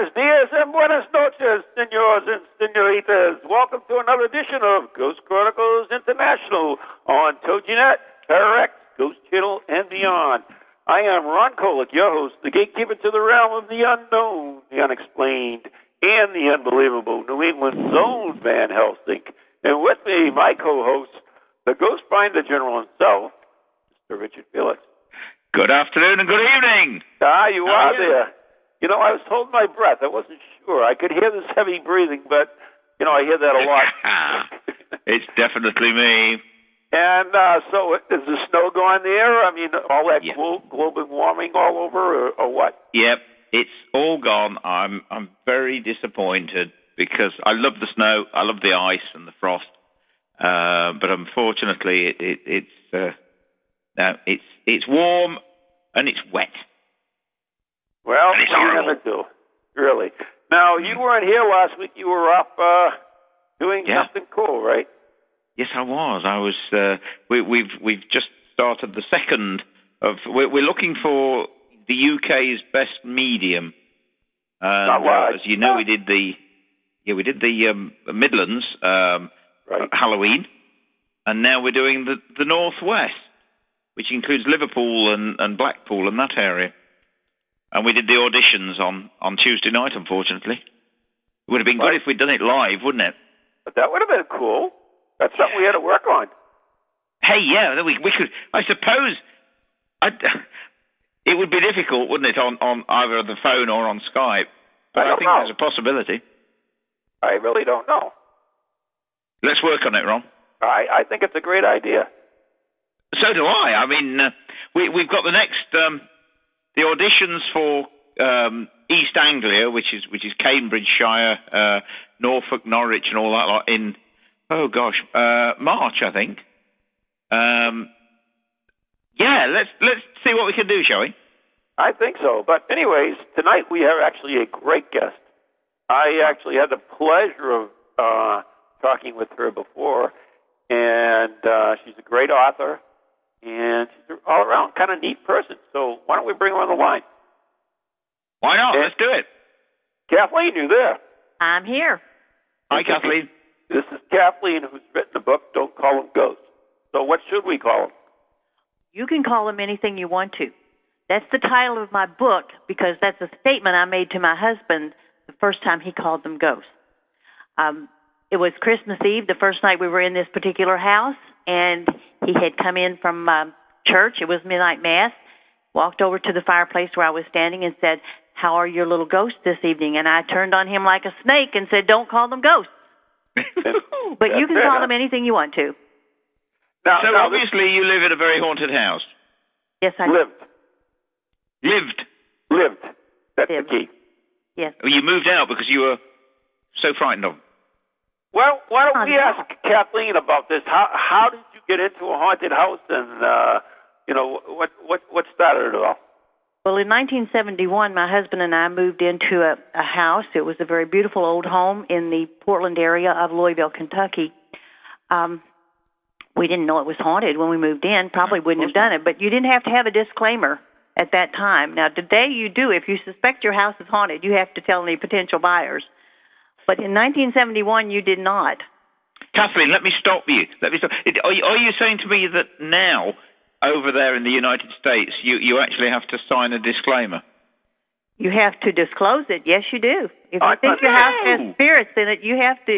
Buenos dias and buenas noches, senors and senoritas. Welcome to another edition of Ghost Chronicles International on TogiNet, Correct, Ghost Channel, and beyond. I am Ron Kolek, your host, the gatekeeper to the realm of the unknown, the unexplained, and the unbelievable New England's own Van Helsing. And with me, my co-host, the Ghost Finder General himself, Mr. Richard Felix. Good afternoon and good evening. Ah, you How are are you? there. You know, I was holding my breath. I wasn't sure. I could hear this heavy breathing, but you know, I hear that a lot. it's definitely me. and uh, so, is the snow going there? I mean, all that Yeah. glo- global warming all over, or, or what? Yep, it's all gone. I'm I'm very disappointed because I love the snow, I love the ice and the frost, uh, but unfortunately, it, it, it's uh, no, it's it's warm and it's wet. Well, And what are you horrible. gonna do? Really? Now, you weren't here last week. You were up uh, doing Yeah. something cool, right? Yes, I was. I was. Uh, we, we've we've just started the second of. We're, we're looking for the UK's best medium. And, Not uh, as you know, we did the yeah we did the um, Midlands um, Right. Halloween, and now we're doing the the Northwest, which includes Liverpool and, and Blackpool and that area. And we did the auditions on on Tuesday night. Unfortunately, it would have been good if we'd done it live, wouldn't it? But that would have been cool. That's something we had to work on. Hey, yeah, we we could. I suppose. I, it would be difficult, wouldn't it, on on either the phone or on Skype? But I I, think know. there's a possibility. I really don't know. Let's work on it, Ron. I, I think it's a great idea. So do I. I mean, uh, we we've got the next um, the auditions for um, East Anglia, which is which is Cambridgeshire, uh, Norfolk, Norwich, and all that lot in. Oh gosh, uh, March, I think. Um, yeah, let's let's see what we can do, shall we? I think so. But anyways, tonight we have actually a great guest. I actually had the pleasure of uh, talking with her before, and uh, she's a great author, and she's an all-around kind of neat person. So why don't we bring her on the line? Why not? Yeah. Let's do it. Kathleen, you there? I'm here. Hi, Kathleen. This is Kathleen, who's written the book "Don't Call Them Ghosts." So what should we call them? You can call them anything you want to. That's the title of my book because that's a statement I made to my husband the first time he called them ghosts. Um, it was Christmas Eve, the first night we were in this particular house, and he had come in from um, church. It was midnight mass. Walked over to the fireplace where I was standing and said, "How are your little ghosts this evening?" And I turned on him like a snake and said, "Don't call them ghosts, but you can call enough. them anything you want to." Now, So now this obviously you live in a very haunted house. Yes, I do. lived, Lived. lived. That's Lived. the key. Yes. Oh, You moved out because you were so frightened of. them. Well, why don't Oh, we ask Kathleen about this? How how did you get into a haunted house, and uh, you know what what what started it all? Well, in 1971, my husband and I moved into a, a house. It was a very beautiful old home in the Portland area of Louisville, Kentucky. Um, we didn't know it was haunted when we moved in. Probably wouldn't have done it, but you didn't have to have a disclaimer at that time. Now, today you do. If you suspect your house is haunted, you have to tell any potential buyers. But in 1971, you did not. Kathleen, let me stop you. Let me stop. Are you, are you saying to me that now, over there in the United States, you, you actually have to sign a disclaimer? You have to disclose it. Yes, you do. If you I- think I your house know. has spirits in it, you have to.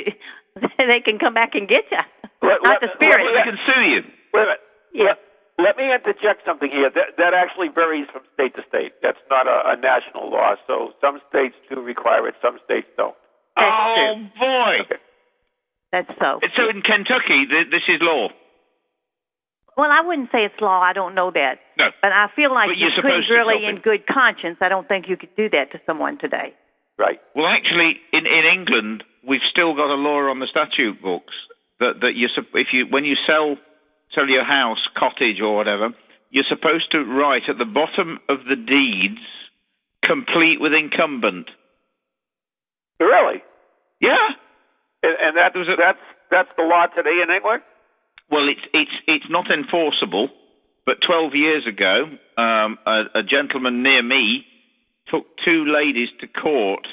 they can come back and get you. Let- Not let- the let- spirits. They can sue you. Wait a minute. Yeah. Let, let me interject something here. That, that actually varies from state to state. That's not a, a national law. So some states do require it, some states don't. Oh, That's oh true. boy! That's so. So in Kentucky, th- this is law. Well, I wouldn't say it's law. I don't know that. No. But I feel like But you couldn't really, in good conscience, I don't think you could do that to someone today. Right. Well, actually, in, in England, we've still got a law on the statute books that that you sup- if you when you sell sell your house, cottage, or whatever, you're supposed to write at the bottom of the deeds, complete with incumbent. Really? Yeah. And, and that, There's a- that's that's the law today in England. Well, it's it's it's not enforceable. But 12 years ago, um, a, a gentleman near me took two ladies to court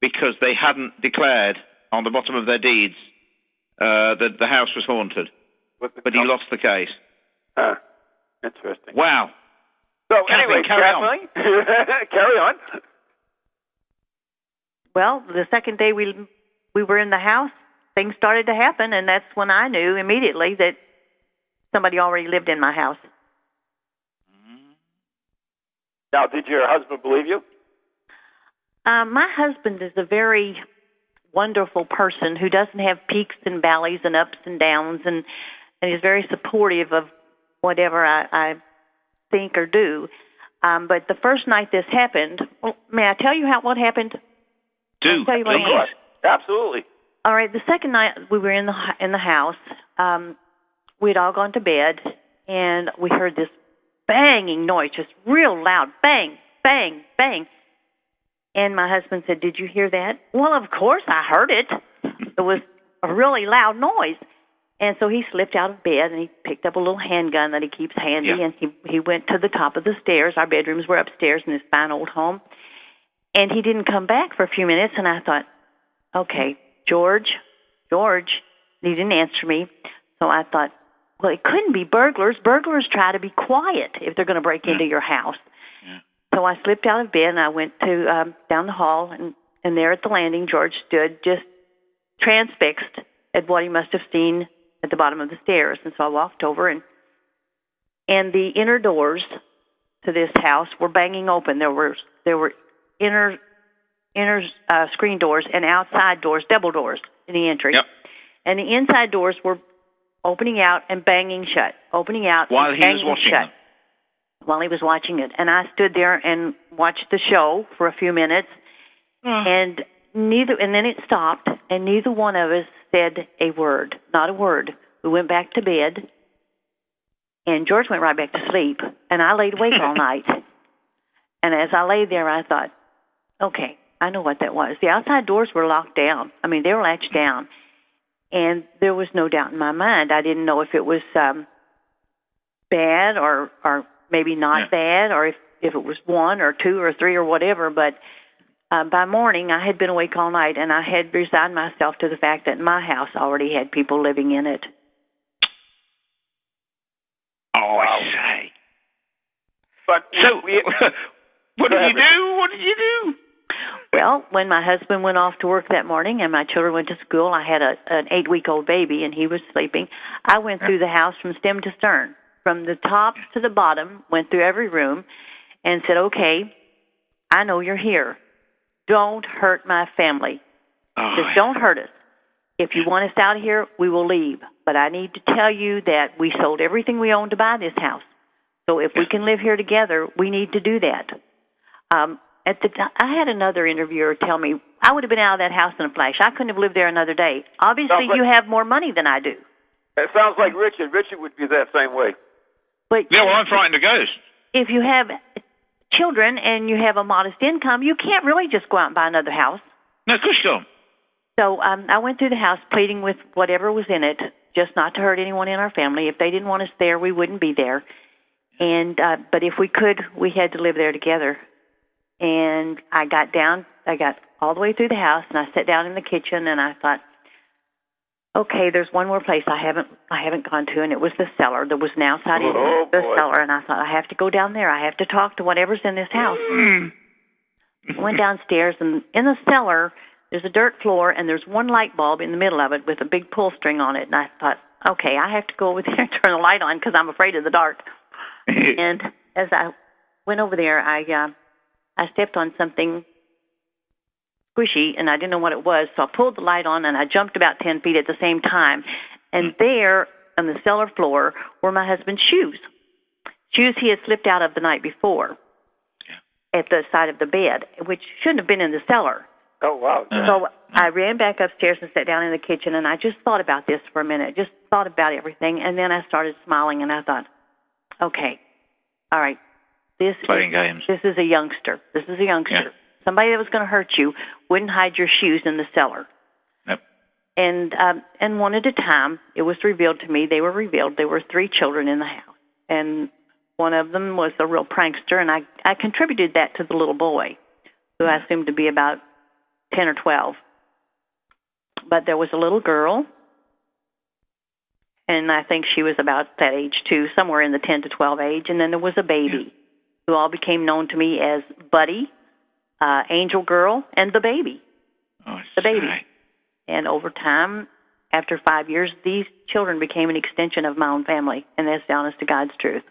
because they hadn't declared on the bottom of their deeds uh, that the house was haunted. With the But he lost the case. Huh. Interesting. Wow. So Kathleen, anyway, carry on. Carry on. Well, the second day we we were in the house, things started to happen, and that's when I knew immediately that somebody already lived in my house. Now, did your husband believe you? Um, my husband is a very wonderful person who doesn't have peaks and valleys and ups and downs, and and he's very supportive of whatever I, I think or do. Um, but the first night this happened, well, may I tell you how what happened? Do, I'll tell you what it please. Absolutely. All right, the second night we were in the in the house, um, we'd all gone to bed, and we heard this banging noise, just real loud, bang, bang, bang. And my husband said, "Did you hear that?" Well, of course I heard it. It was a really loud noise. And so he slipped out of bed and he picked up a little handgun that he keeps handy Yeah. and he he went to the top of the stairs. Our bedrooms were upstairs in this fine old home. And he didn't come back for a few minutes and I thought, okay, George, George, he didn't answer me. So I thought, well, it couldn't be burglars. Burglars try to be quiet if they're going to break into your house. So I slipped out of bed and I went to um, down the hall, and and there at the landing, George stood just transfixed at what he must have seen at the bottom of the stairs. And so I walked over and and the inner doors to this house were banging open. There were there were inner inner uh, screen doors and outside doors, double doors in the entry. Yep. And the inside doors were opening out and banging shut, opening out While and he was watching shut. them. While he was watching it, and I stood there and watched the show for a few minutes, and neither, and then it stopped, and neither one of us said a word, not a word. We went back to bed, and George went right back to sleep, and I laid awake all night. And as I lay there, I thought, okay, I know what that was. The outside doors were locked down. I mean, they were latched down, and there was no doubt in my mind. I didn't know if it was um, bad or or maybe not Yeah. bad, or if if it was one or two or three or whatever. But uh, by morning, I had been awake all night, and I had resigned myself to the fact that my house already had people living in it. Oh, I say. But So, we, what Go did you do? What did you do? Well, when my husband went off to work that morning and my children went to school, I had a an eight week old baby and he was sleeping. I went through the house from stem to stern, from the top to the bottom, went through every room and said, Okay, I know you're here. Don't hurt my family. Oh, Just don't hurt us. If you want us out of here, we will leave. But I need to tell you that we sold everything we owned to buy this house. So if we can live here together, we need to do that. Um, at the time, I had another interviewer tell me I would have been out of that house in a flash. I couldn't have lived there another day. Obviously, like- you have more money than I do. it sounds like Richard. Richard would be that same way. But Yeah, well, I'm frightened of ghosts. if you have children and you have a modest income, you can't really just go out and buy another house. No, of course you don't. So um, I went through the house pleading with whatever was in it, just not to hurt anyone in our family. If they didn't want us there, we wouldn't be there. And uh, but if we could, we had to live there together. And I got down, I got all the way through the house, and I sat down in the kitchen, and I thought, okay, there's one more place I haven't I haven't gone to, and it was the cellar. There was an outside in Oh, the boy. cellar, and I thought I have to go down there. I have to talk to whatever's in this house. Went downstairs, and in the cellar there's a dirt floor, and there's one light bulb in the middle of it with a big pull string on it. And I thought, okay, I have to go over there and turn the light on because I'm afraid of the dark. and as I went over there, I uh, I stepped on something squishy, and I didn't know what it was. So I pulled the light on, and I jumped about ten feet at the same time. And mm. there, on the cellar floor, were my husband's shoes, shoes he had slipped out of the night before, at the side of the bed, which shouldn't have been in the cellar. Oh wow. So I ran back upstairs and sat down in the kitchen, and I just thought about this for a minute. Just thought about everything, and then I started smiling, and I thought, okay, all right, this Playing is, games. This is a youngster. This is a youngster. Yeah. Somebody that was going to hurt you wouldn't hide your shoes in the cellar. Yep. And um, and one at a time, it was revealed to me. They were revealed. There were three children in the house, and one of them was a real prankster, and I I contributed that to the little boy, who I assumed to be about ten or twelve. But there was a little girl, and I think she was about that age too, somewhere in the ten to twelve age, and then there was a baby, who all became known to me as Buddy, uh, Angel Girl, and the baby. Oh, The baby. say. And over time, after five years, these children became an extension of my own family, and that's the honest to God's truth.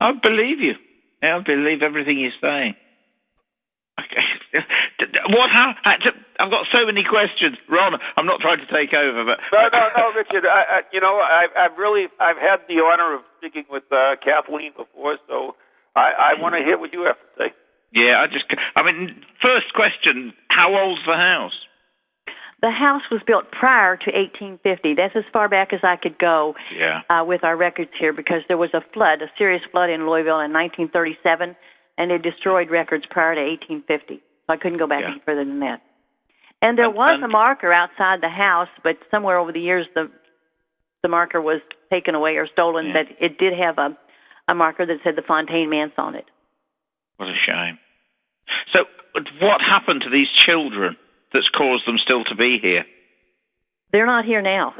I believe you. I believe everything you're saying. Okay. D- d- What? How? I- d- I've got so many questions, Ron. I'm not trying to take over, but No, no, no, Richard. I, I, you know, I, I've really, I've had the honor of speaking with uh, Kathleen before, so I, I want to hear what you have to say. yeah, I just. I mean, first question: How old's the house? The house was built prior to 1850. That's as far back as I could go Yeah. uh, with our records here because there was a flood, a serious flood in Louisville in 1937, and it destroyed records prior to 1850. So I couldn't go back Yeah. any further than that. And there And- was and- a marker outside the house, but somewhere over the years the the marker was taken away or stolen. Yeah. That it did have a a marker that said the Fontaine Manse on it. What a shame. So, what happened to these children that's caused them still to be here? They're not here now.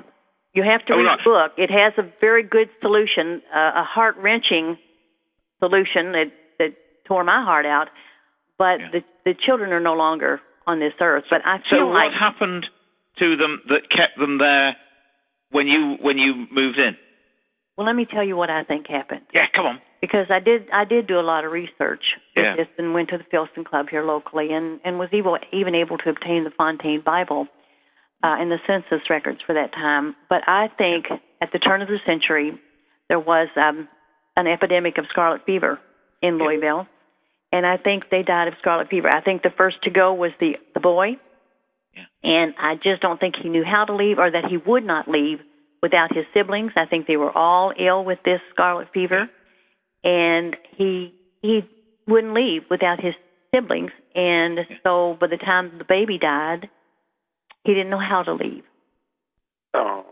You have to Oh, read right. the book. It has a very good solution, uh, a heart wrenching solution that that tore my heart out. But Yeah. the the children are no longer on this earth. But I So, feel like what happened to them that kept them there when you when you moved in? Well, let me tell you what I think happened. Yeah, come on. because I did I did do a lot of research with this and went to the Filson Club here locally and and was able, even able to obtain the Fontaine Bible uh, and the census records for that time. But I think at the turn of the century there was um, an epidemic of scarlet fever in Louisville, and I think they died of scarlet fever. I think the first to go was the the boy, Yeah. and I just don't think he knew how to leave or that he would not leave without his siblings. I think they were all ill with this scarlet fever and he he wouldn't leave without his siblings and so by the time the baby died he didn't know how to leave Oh.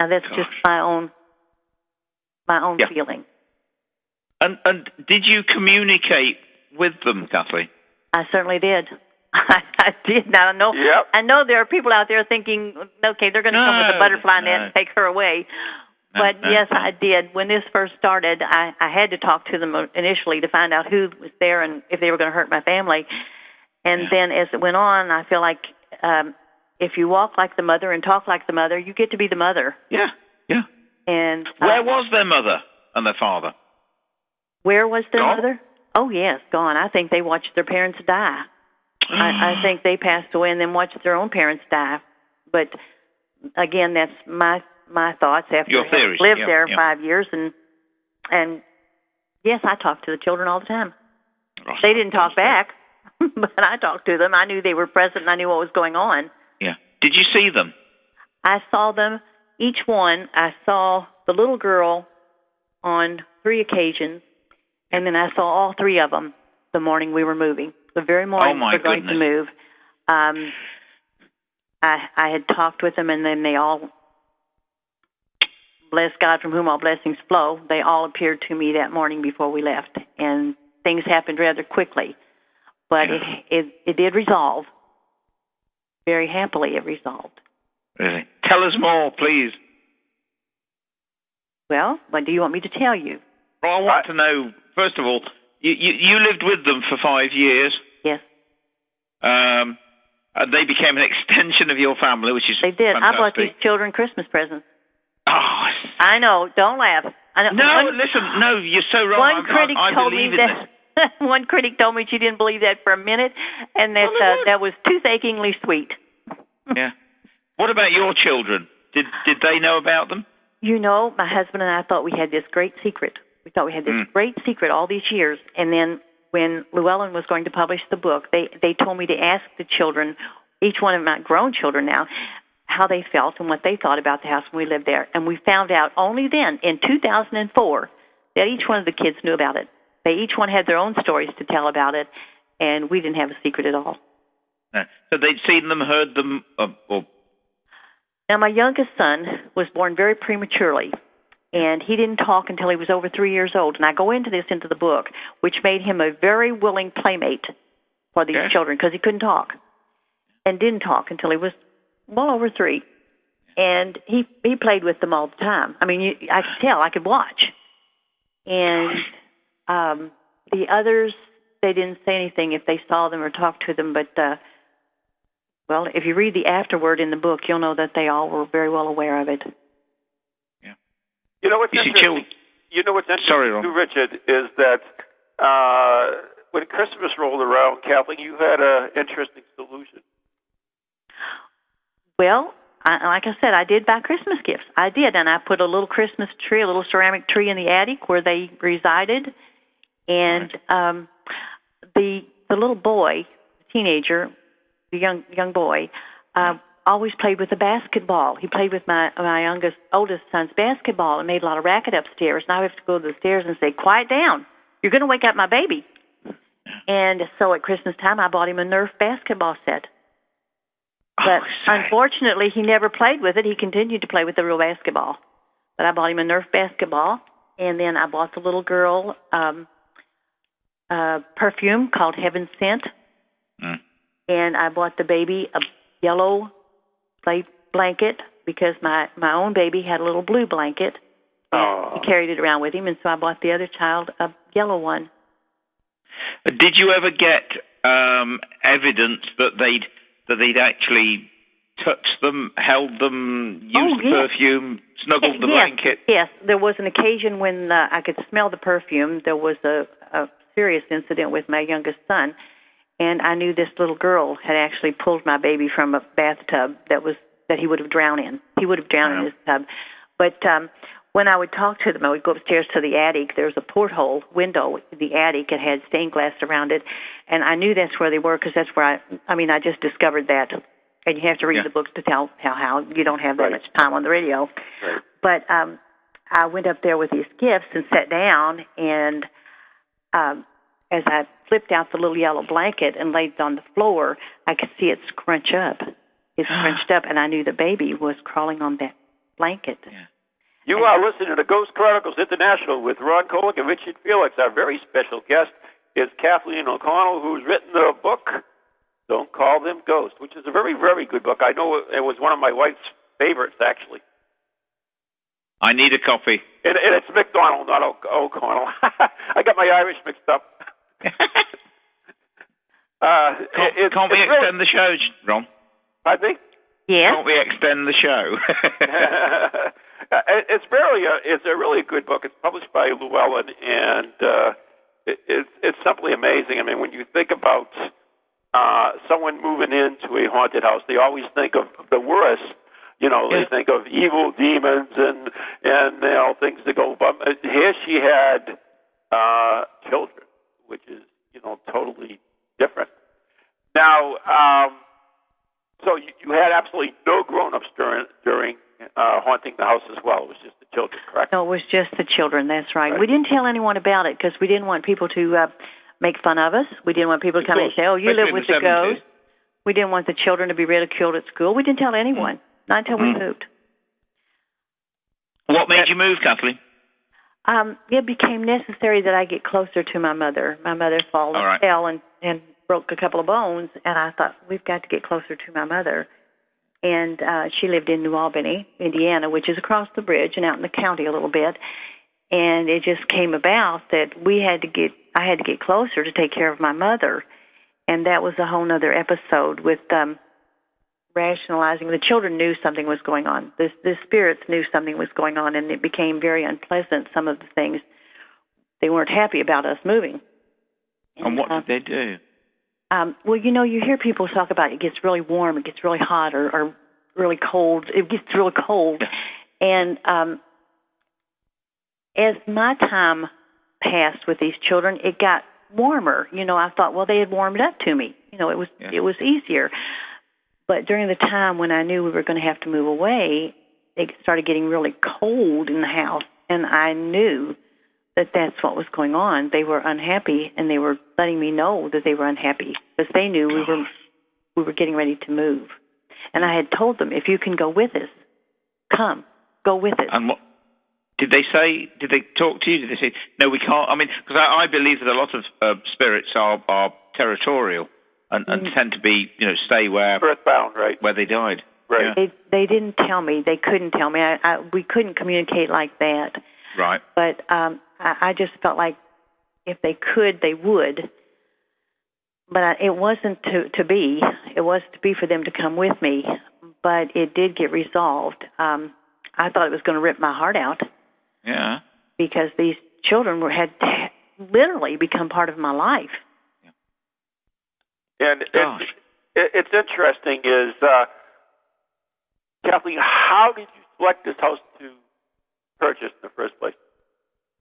now that's just my own my own Yeah. feeling And and did you communicate with them, Kathleen? i certainly did I, I did now i know Yep. i know there are people out there thinking okay they're going to come with No, a butterfly net no. and take her away but no, yes. I did. When this first started, I, I had to talk to them initially to find out who was there and if they were going to hurt my family. And Yeah. then as it went on, I feel like um, if you walk like the mother and talk like the mother, you get to be the mother. Yeah, yeah. And Where was their mother and their father? where was their Gone? mother? Oh yes, gone. I think they watched their parents die. I, I mm. think they passed away and then watched their own parents die. But again, that's my my thoughts after theories, lived yeah, there yeah. five years and and yes, I talked to the children all the time. Gosh, They didn't talk back, but I talked to them. I knew they were present and I knew what was going on. Yeah. Did you see them? I saw them each one. I saw the little girl on three occasions, and then I saw all three of them the morning we were moving. The very morning Oh, my we were going to move. Um, I I had talked with them, and then they all, bless God from whom all blessings flow. They all appeared to me that morning before we left, and things happened rather quickly. But Yeah. it, it it did resolve. Very happily, it resolved. Really? Tell us more, please. Well, what do you want me to tell you? Well, I want to know, first of all, you, you, you lived with them for five years. Yes, Um, and they became an extension of your family, which is they did. I bought these fantastic. children Christmas presents. Oh, I know. Don't laugh. I know. no, one, listen, no, you're so wrong. one I'm- critic I, I told me believe in this. that. one critic told me she didn't believe that for a minute, and that uh, that was toothachingly sweet. Yeah. What about your children? Did did they know about them? You know, my husband and I thought we had this great secret. We thought we had this Mm. great secret all these years, and then when Llewellyn was going to publish the book, they they told me to ask the children, each one of my grown children now, how they felt and what they thought about the house when we lived there. And we found out only then, in 2004, that each one of the kids knew about it. They each one had their own stories to tell about it, and we didn't have a secret at all. So they'd seen them, heard them, uh, or Now, my youngest son was born very prematurely, and he didn't talk until he was over three years old. And I go into this into the book, which made him a very willing playmate for these Okay. children because he couldn't talk and didn't talk until he was well over three. And he he played with them all the time. I mean, you, I could tell, I could watch. And um, the others, they didn't say anything if they saw them or talked to them, but. uh well, if you read the afterword in the book, you'll know that they all were very well aware of it. You know what's You interesting? Jill- You know what's interesting, Sorry, Ron. too, Richard, is that uh, when Christmas rolled around, Kathleen, you had an interesting solution. Well, I, like I said, I did buy Christmas gifts. I did, and I put a little Christmas tree, a little ceramic tree in the attic where they resided, and um, the the little boy, teenager, the young young boy, uh, always played with the basketball. He played with my my youngest oldest son's basketball and made a lot of racket upstairs. Now I have to go to the stairs and say, "Quiet down! You're going to wake up my baby." And so at Christmas time, I bought him a Nerf basketball set. But Oh, unfortunately, he never played with it. He continued to play with the real basketball. But I bought him a Nerf basketball, and then I bought the little girl um, uh, perfume called Heaven Scent, Mm. and I bought the baby a yellow play blanket because my my own baby had a little blue blanket. Oh. He carried it around with him, and so I bought the other child a yellow one. Did you ever get um, evidence that they'd that they'd actually touched them, held them, used Oh, the perfume, snuggled the yes, blanket? Yes, there was an occasion when uh, I could smell the perfume. There was a, a serious incident with my youngest son, and I knew this little girl had actually pulled my baby from a bathtub that was that he would have drowned in. He would have drowned in his tub. But um, when I would talk to them, I would go upstairs to the attic. There was a porthole window in the attic. It had stained glass around it, and I knew that's where they were because that's where I. I mean, I just discovered that. And you have to read Yeah. the books to tell how how you don't have that Right. much time on the radio. Right. But um, I went up there with these gifts and sat down, and um, as I flipped out the little yellow blanket and laid it on the floor, I could see it scrunch up. It scrunched up, and I knew the baby was crawling on that blanket. You are listening to Ghost Chronicles International with Ron Kolek and Richard Felix. Our very special guest is Kathleen O'Connell, who's written the book Don't Call Them Ghosts, which is a very, very good book. I know it was one of my wife's favorites, actually. I need a copy. And, and it's McConnell, not o- O'Connell. I got my Irish mixed up. Uh, Can't, it, can't we it's really- extend the show, Ron? Pardon me? Yes. Can't we extend the show? It- it's really a it's a really good book. It's published by Llewellyn, and uh, it, it's it's simply amazing. I mean, when you think about uh, someone moving into a haunted house, they always think of the worst. You know, Yeah. they think of evil demons and and you know things that go. But here she had uh, children, which is you know totally different. Now, um, so you, you had absolutely no grown-ups during during uh, haunting the house as well. It was just the children, correct? No, it was just the children. That's right. Right. We didn't tell anyone about it because we didn't want people to uh, make fun of us. We didn't want people to come and say, "Oh, you Especially live with the the ghost." We didn't want the children to be ridiculed at school. We didn't tell anyone. Not until we Mm. moved. what made you move, Kathleen? Um, it became necessary that I get closer to my mother. My mother fall, All right. fell and, and broke a couple of bones, and I thought we've got to get closer to my mother. and uh, she lived in New Albany, Indiana, which is across the bridge and out in the county a little bit. And it just came about that we had to get, I had to get closer to take care of my mother, and that was a whole other episode with um, rationalizing. The children knew something was going on. The the spirits knew something was going on, and it became very unpleasant. Some of the things they weren't happy about us moving. And what uh, did they do? um, well, you know, you hear people talk about it gets really warm, it gets really hot, or, or really cold. It gets really cold, and um, as my time passed with these children, it got warmer. You know, I thought, well, they had warmed up to me. You know, it was Yeah. it was easier. But during the time when I knew we were going to have to move away, it started getting really cold in the house, and I knew that that's what was going on. They were unhappy, and they were letting me know that they were unhappy because they knew we were we were getting ready to move. And I had told them, if you can go with us, come, go with us. And what did they say? Did they talk to you? Did they say no? We can't. I mean, because I, I believe that a lot of uh, spirits are are territorial and, and Mm. tend to be, you know, stay where Earthbound, right? where they died. Right. They they didn't tell me. They couldn't tell me. I, I we couldn't communicate like that. Right. But um, I, I just felt like if they could, they would. But I, it wasn't to to be. It was to be for them to come with me. But it did get resolved. Um, I thought it was going to rip my heart out Yeah. because these children were had literally become part of my life. And Gosh. it's, it's interesting is, uh, Kathleen, how did you select this house to purchase in the first place?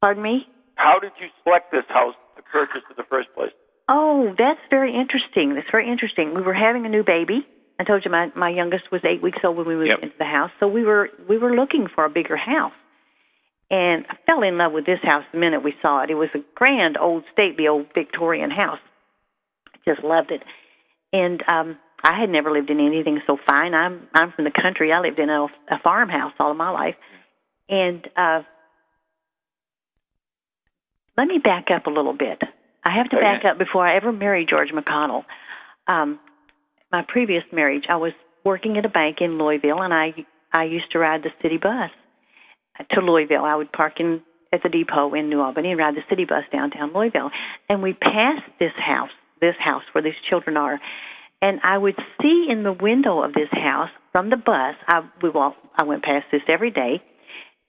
Pardon me. How did you select this house to purchase in the first place? Oh, that's very interesting. That's very interesting. We were having a new baby. I told you my my youngest was eight weeks old when we moved Yep. into the house, so we were we were looking for a bigger house. And I fell in love with this house the minute we saw it. It was a grand old stately old Victorian house. Just loved it. And um I had never lived in anything so fine. I'm I'm from the country. I lived in a, a farmhouse all of my life. And uh let me back up a little bit. I have to Okay. back up before I ever married George McConnell. Um, my previous marriage, I was working at a bank in Louisville, and I I used to ride the city bus to Louisville. I would park in at the depot in New Albany and ride the city bus downtown Louisville. And we passed this house, this house where these children are, and I would see in the window of this house from the bus. I we walk. I went past this every day,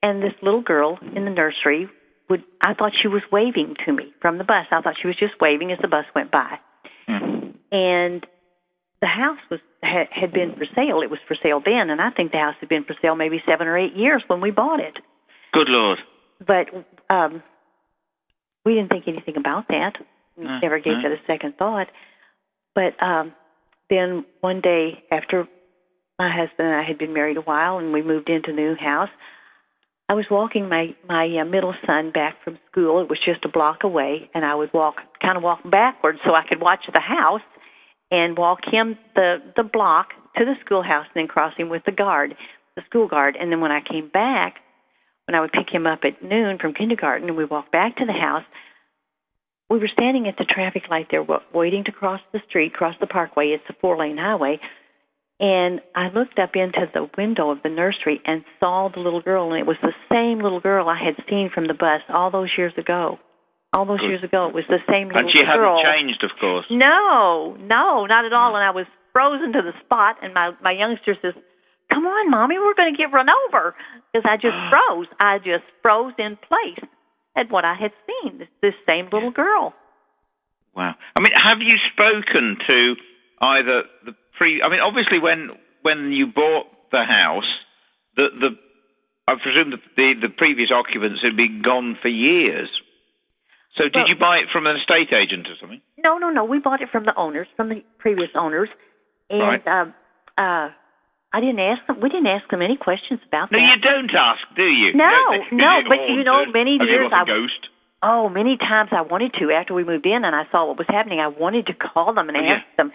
and this little girl in the nursery would. I thought she was waving to me from the bus. I thought she was just waving as the bus went by Hmm. and the house was had, had been for sale. It was for sale then, and I think the house had been for sale maybe seven or eight years when we bought it. Good lord. But um, we didn't think anything about that. Uh, Never gave uh. that a second thought. But um, then one day after my husband and I had been married a while, and we moved into the new house. I was walking my my uh, middle son back from school. It was just a block away, and I would walk kind of walk backwards so I could watch the house and walk him the the block to the schoolhouse and then cross him with the guard, the school guard. And then when I came back, when I would pick him up at noon from kindergarten and we walked back to the house, we were standing at the traffic light there wa- waiting to cross the street, cross the parkway. It's a four lane highway. And I looked up into the window of the nursery and saw the little girl, and it was the same little girl I had seen from the bus all those years ago. All those Good. years ago, it was the same little girl. And she girl. hadn't changed, of course. No, no, not at all. And I was frozen to the spot. And my my youngster says, "Come on, mommy, we're going to get run over." Because I just froze. I just froze in place at what I had seen. This, this same little girl. Wow. I mean, have you spoken to either the pre? I mean, obviously, when when you bought the house, the the I presume the the, the previous occupants had been gone for years. So, did Well- you buy it from an estate agent or something? No, no, no. We bought it from the owners, from the previous owners, and Right. um, uh, I didn't ask them. We didn't ask them any questions about No, that. No, you don't ask, do you? No, You don't say, "Is no, but you know, many Have years I- ghost. Oh, many times I wanted to after we moved in and I saw what was happening. I wanted to call them and Oh, yeah. ask them,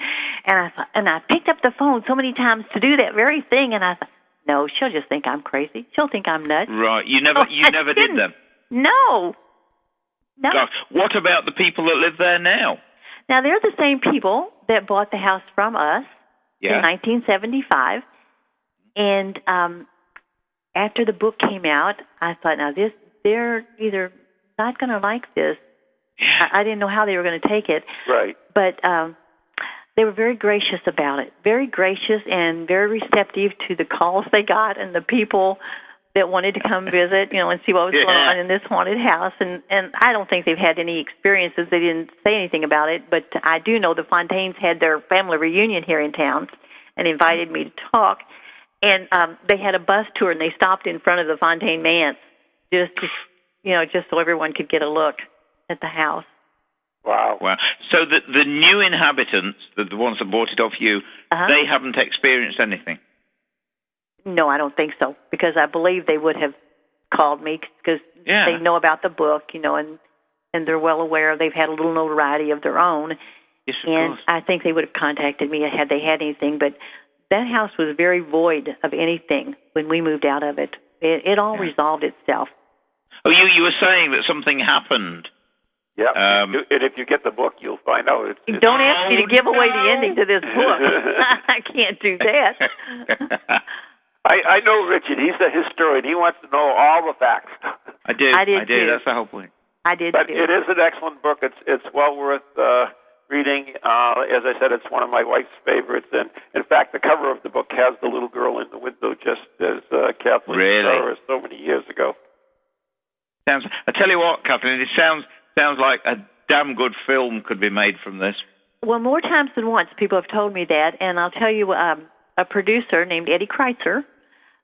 and I thought, and I picked up the phone so many times to do that very thing, and I thought, no, she'll just think I'm crazy. She'll think I'm nuts. Right. You never Oh, you I never did didn't. them. No, no. Gosh, what about the people that live there now? Now they're the same people that bought the house from us Yeah. in 1975, And um, after the book came out, I thought, now this they're either not going to like this. I, I didn't know how they were going to take it. Right. But um, they were very gracious about it, very gracious and very receptive to the calls they got and the people that wanted to come visit, you know, and see what was Yeah. going on in this haunted house. And and I don't think they've had any experiences. They didn't say anything about it, but I do know the Fontaines had their family reunion here in town, and invited me to talk. And um, they had a bus tour, and they stopped in front of the Fontaine Manse, just to, you know, just so everyone could get a look at the house. Wow. Wow. So the the new inhabitants, the, the ones that bought it off you, Uh-huh. they haven't experienced anything. No, I don't think so because I believe they would have called me because Yeah. they know about the book, you know, and and they're well aware they've had a little notoriety of their own, Yes, of and course. I think they would have contacted me had they had anything. But that house was very void of anything when we moved out of it. It, it all resolved itself. Oh, you you were saying that something happened. Yeah. Um, and if you get the book, you'll find out. It's, it's Don't ask me to Oh, give away the ending to this book. I can't do that. I, I know Richard. He's a historian. He wants to know all the facts. I did. I did do. too. That's the whole point. I did But too. it is an excellent book. It's it's well worth uh, reading. Uh, as I said, it's one of my wife's favorites. And in fact, the cover of the book has the little girl in the window, just as uh, Kathleen Really? saw her so many years ago. Sounds. I tell you what, Kathleen, it sounds sounds like a damn good film could be made from this. Well, more times than once, people have told me that, and I'll tell you, um, a producer named Eddie Kreitzer,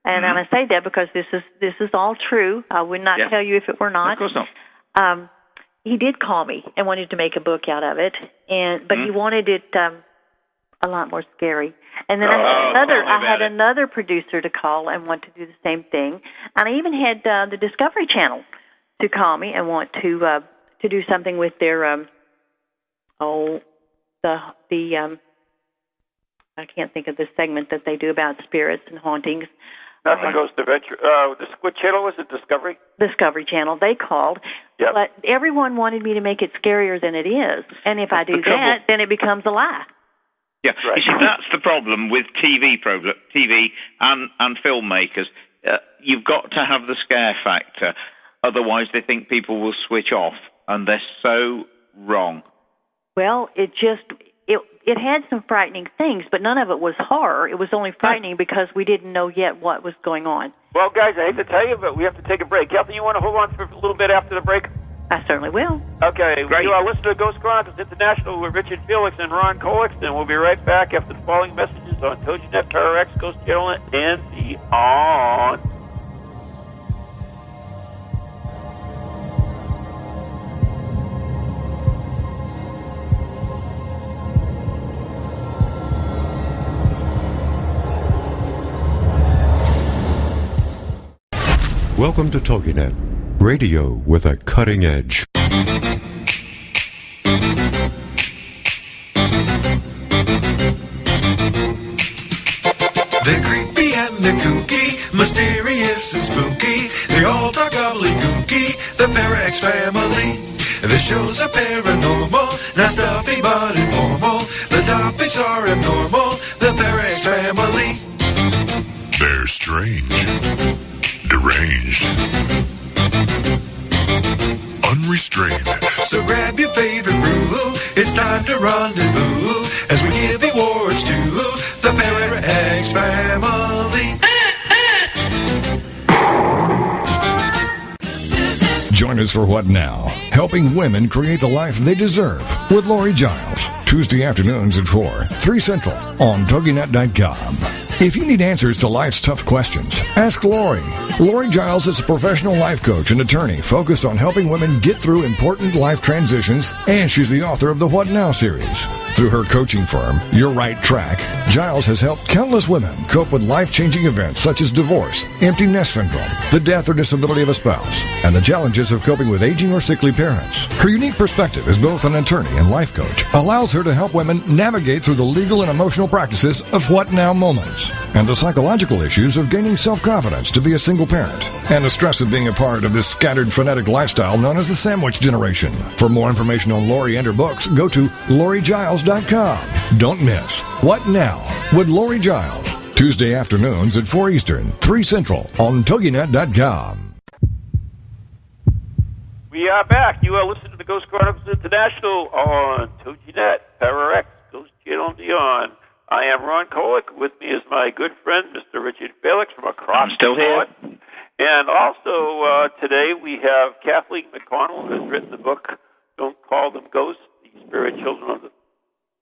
and I'm going to say that because this is this is all true. I would not Yeah. tell you if it were not. Of course not. Um, he did call me and wanted to make a book out of it, and but he wanted it um, a lot more scary. And then I Oh, had another I had it. another producer to call and want to do the same thing, and I even had uh, the Discovery Channel to call me and want to uh, to do something with their um, oh the the um, I can't think of the segment that they do about spirits and hauntings. Nothing goes to venture. Uh, this, what channel was it? Discovery. Discovery Channel. They called, Yep. but everyone wanted me to make it scarier than it is. And if I do the trouble. that, then it becomes a lie. Yeah, Right. you see, that's the problem with TV program, TV and and filmmakers. Uh, you've got to have the scare factor, otherwise they think people will switch off, and they're so wrong. Well, it just it it had some frightening things, but none of it was horror. It was only frightening because we didn't know yet what was going on. Well, guys, I hate to tell you, but we have to take a break. Kathleen, you want to hold on for a little bit after the break? I certainly will. Okay, Great. you are listening to Ghost Chronicles International with Richard Felix and Ron Kolek, and we'll be right back after the following messages on TogiNet, Parax, Ghost Channel, and beyond. Welcome to TogiNet, radio with a cutting edge. They're creepy and they're kooky, mysterious and spooky. They all talk gobbledygooky, the Parax family. The shows are What Now? Helping women create the life they deserve with Lori Giles. Tuesday afternoons at 4, 3 Central on TogiNet.com. If you need answers to life's tough questions, ask Lori. Lori Giles is a professional life coach and attorney focused on helping women get through important life transitions, and she's the author of the What Now series. Through her coaching firm, Your Right Track, Giles has helped countless women cope with life changing events such as divorce, empty nest syndrome, the death or disability of a spouse, and the challenges of coping with aging or sickly parents. Her unique perspective as both an attorney and life coach allows her to help women navigate through the legal and emotional practices of what now moments, and the psychological issues of gaining self confidence to be a single parent, and the stress of being a part of this scattered frenetic lifestyle known as the sandwich generation. For more information on Lori and her books, go to lorigiles.com. Don't miss What Now with Lori Giles Tuesday afternoons at 4 Eastern, 3 Central on TogiNet.com. Are back. You are listening to the Ghost Chronicles International on TogiNet, Parax, Ghost Channel and Beyond. I am Ron Kolek. With me is my good friend, Mr. Richard Felix from across I'm still the here. And also uh, today we have Kathleen McConnell, who has written the book "Don't Call Them Ghosts: The Spirit Children of the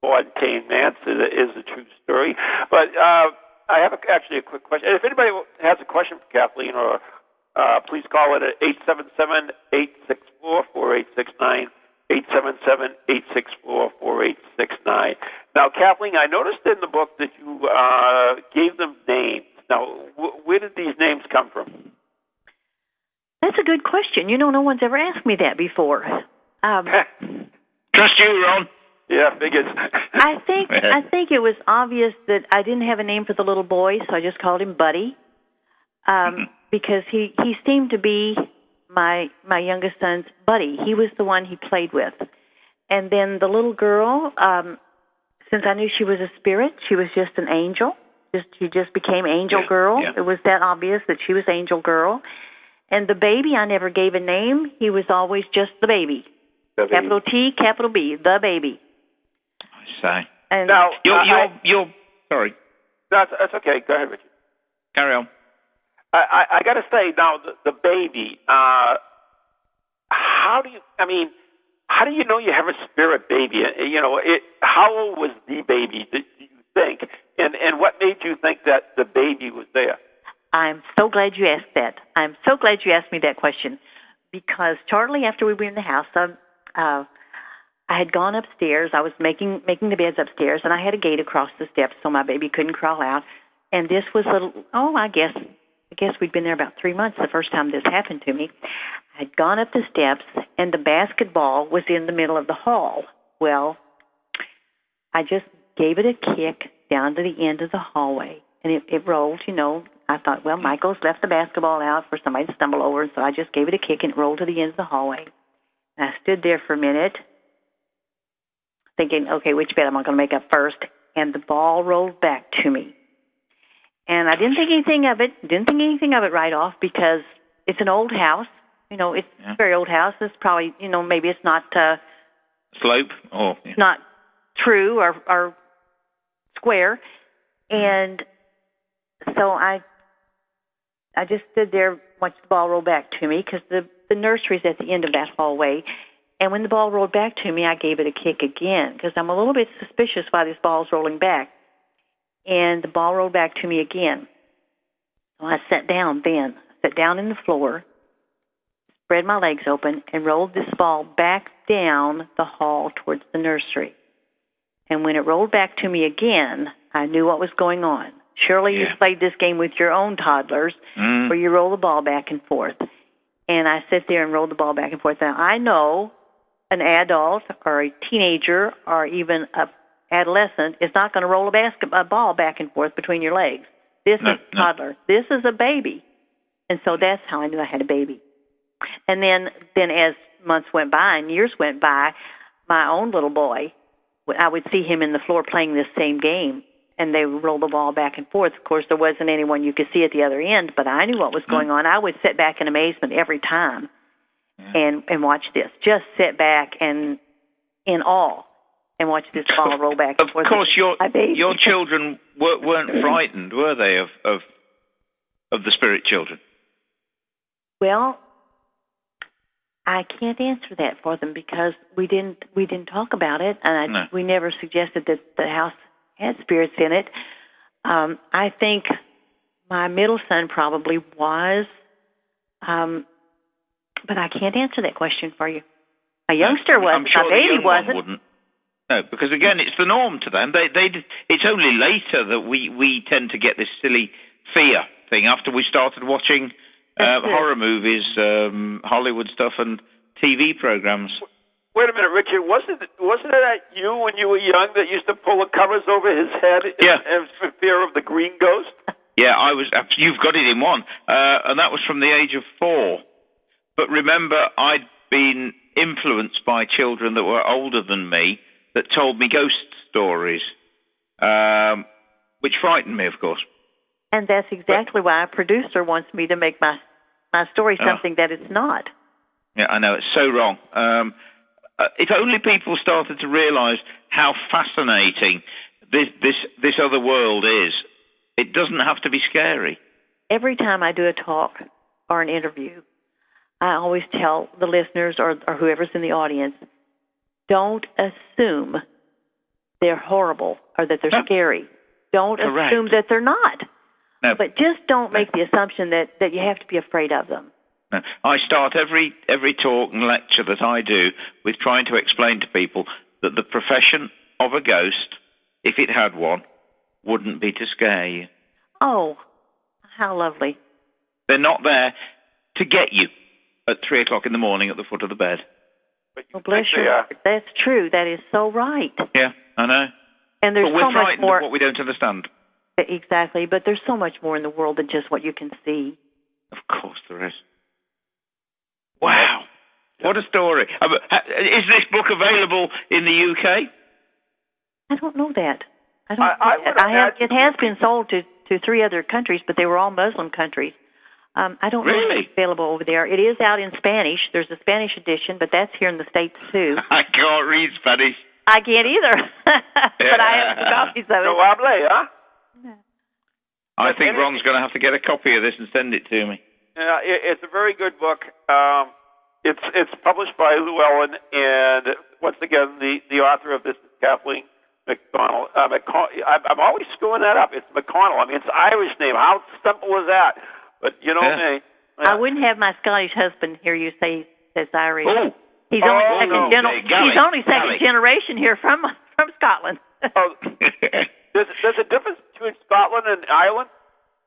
Fontaine Manse." It is a true story. But uh, I have a, actually a quick question. If anybody has a question for Kathleen, or uh, please call it at eight seven seven eight six four four eight six nine. 877-864-4869. Now, Kathleen, I noticed in the book that you uh, gave them names. Now, wh- where did these names come from? That's a good question. You know, no one's ever asked me that before. Um, Trust you, Ron. yeah, figures. I think I think it was obvious that I didn't have a name for the little boy, so I just called him Buddy, um, because he he seemed to be my my youngest son's buddy. He was the one he played with, and then the little girl. Um, since I knew she was a spirit, she was just an angel. Just she just became Angel Yeah, Girl. yeah. It was that obvious that she was Angel Girl. And the baby, I never gave a name. He was always just the baby. The Capital T, capital B, the baby. I say. And Now, You're, I- you're, you're, sorry, that's, that's okay. Go ahead, Richard. carry on. I, I, I got to say now, the, the baby. Uh, how do you? I mean, how do you know you have a spirit baby? You know, it, how old was the baby? Do you think? And and what made you think that the baby was there? I'm so glad you asked that. I'm so glad you asked me that question because shortly after we were in the house, um, uh, I had gone upstairs. I was making making the beds upstairs, and I had a gate across the steps so my baby couldn't crawl out. And this was little. Oh, I guess I guess we'd been there about three months the first time this happened to me. I'd gone up the steps, and the basketball was in the middle of the hall. Well, I just gave it a kick down to the end of the hallway, and it, it rolled. You know, I thought, well, Michael's left the basketball out for somebody to stumble over, so I just gave it a kick and it rolled to the end of the hallway. And I stood there for a minute, thinking, okay, which bed am I going to make up first? And the ball rolled back to me. And I didn't think anything of it. Didn't think anything of it right off because it's an old house. You know, it's Yeah. a very old house. It's probably, you know, maybe it's not. uh Slope or yeah. not true or, or square. And so I I just stood there, watched the ball roll back to me because the the nursery's at the end of that hallway. And when the ball rolled back to me, I gave it a kick again because I'm a little bit suspicious why this ball's rolling back. And the ball rolled back to me again. So I sat down then, sat down in the floor, spread my legs open, and rolled this ball back down the hall towards the nursery. And when it rolled back to me again, I knew what was going on. Surely Yeah. you've played this game with your own toddlers Mm. where you roll the ball back and forth. And I sit there and roll the ball back and forth. Now, I know an adult or a teenager or even a adolescent is not going to roll a basketball ball back and forth between your legs. This No, is a no. toddler. This is a baby. And so that's how I knew I had a baby. And then, then as months went by and years went by, my own little boy, I would see him in the floor playing this same game, and they would roll the ball back and forth. Of course, there wasn't anyone you could see at the other end, but I knew what was mm-hmm. going on. I would sit back in amazement every time mm-hmm. and and watch this. Just sit back and in awe and watch this ball roll back Of course, your your children were, weren't frightened, were they, of of of the spirit children? Well, I can't answer that for them because we didn't we didn't talk about it, and I, No. we never suggested that the house had spirits in it. Um, I think my middle son probably was, um, but I can't answer that question for you. My youngster was, sure my baby wasn't. No, because again, it's the norm to them. They, they, it's only later that we, we tend to get this silly fear thing after we started watching uh, horror movies, um, Hollywood stuff, and TV programs. Wait a minute, Richard. Wasn't wasn't it you when you were young that used to pull the covers over his head in, Yeah. in f- fear of the green ghost? Yeah, I was. You've got it in one, uh, and that was from the age of four. But remember, I'd been influenced by children that were older than me that told me ghost stories, um, which frightened me, of course. And that's exactly why a producer wants me to make my my story something that it's not. Yeah, I know it's so wrong. Um, uh, if only people started to realise how fascinating this this this other world is. It doesn't have to be scary. Every time I do a talk or an interview, I always tell the listeners or, or whoever's in the audience, don't assume they're horrible or that they're No. scary. Don't Correct. assume that they're not. No, But just don't make the assumption that, that you have to be afraid of them. I start every every talk and lecture that I do with trying to explain to people that the profession of a ghost, if it had one, wouldn't be to scare you. Oh, how lovely. They're not there to get you at three o'clock in the morning at the foot of the bed. But you Well, bless think your are. heart. That's true. That is so right. Yeah, I know. And there's but we're so much frightened more. of what we don't understand. Exactly. But there's so much more in the world than just what you can see. Of course there is. Wow. What a story. Uh, but, Is this book available in the UK? I don't know that. I don't. I- I know would that. I have. It has been sold to to three other countries, but they were all Muslim countries. Um, I don't really? know if it's available over there. It is out in Spanish. There's a Spanish edition, but that's here in the states too. I can't read Spanish. I can't either, but I have some copies of No it. hable, huh? I think Ron's going to have to get a copy of this and send it to me. Yeah, it, it's a very good book. Um, it's it's published by Llewellyn, and once again, the, the author of this is Kathleen McDonald. Uh, McCon- I'm, I'm always screwing that up. It's McConnell. I mean, it's Irish name. How simple is that? But you know Yeah. me. I wouldn't have my Scottish husband hear you say that's Irish. Oh, He's only Oh, second no. gener- He's only second generation here from from Scotland. Oh, there's, there's a difference between Scotland and Ireland.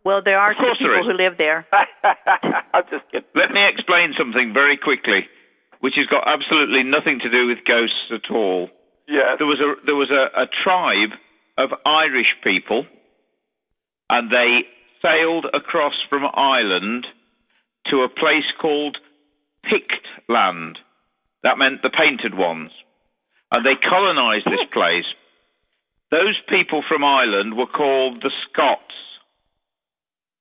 well, there are Of course two people who live there. I'm just kidding. Let me explain something very quickly, which has got absolutely nothing to do with ghosts at all. Yes. There was a there was a, a tribe of Irish people, and they sailed across from Ireland to a place called Pict Land. That meant the painted ones, and they colonised this place. Those people from Ireland were called the Scots,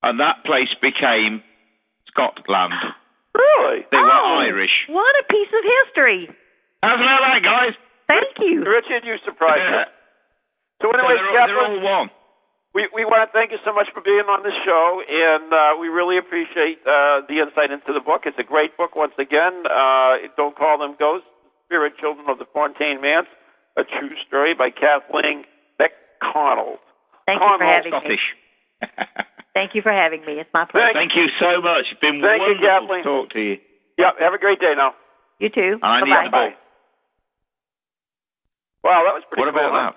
and that place became Scotland. Really? They were Oh, Irish. What a piece of history! How's about that, guys? Thank you. Richard, you surprised me. So So anyway, they're, all- they're all one. We, we want to thank you so much for being on the show, and uh, we really appreciate uh, the insight into the book. It's a great book, once again. Uh, Don't Call Them Ghosts, Spirit Children of the Fontaine Manse, a true story by Kathleen McConnell. Thank you for Cornwall, having me. Thank you for having me. It's my pleasure. Thank you so much. It's been Thank you, wonderful Kathleen. to talk to you. Yep, have a great day now. You too. I need Bye-bye. a book. Wow, that was pretty What cool. about huh? that?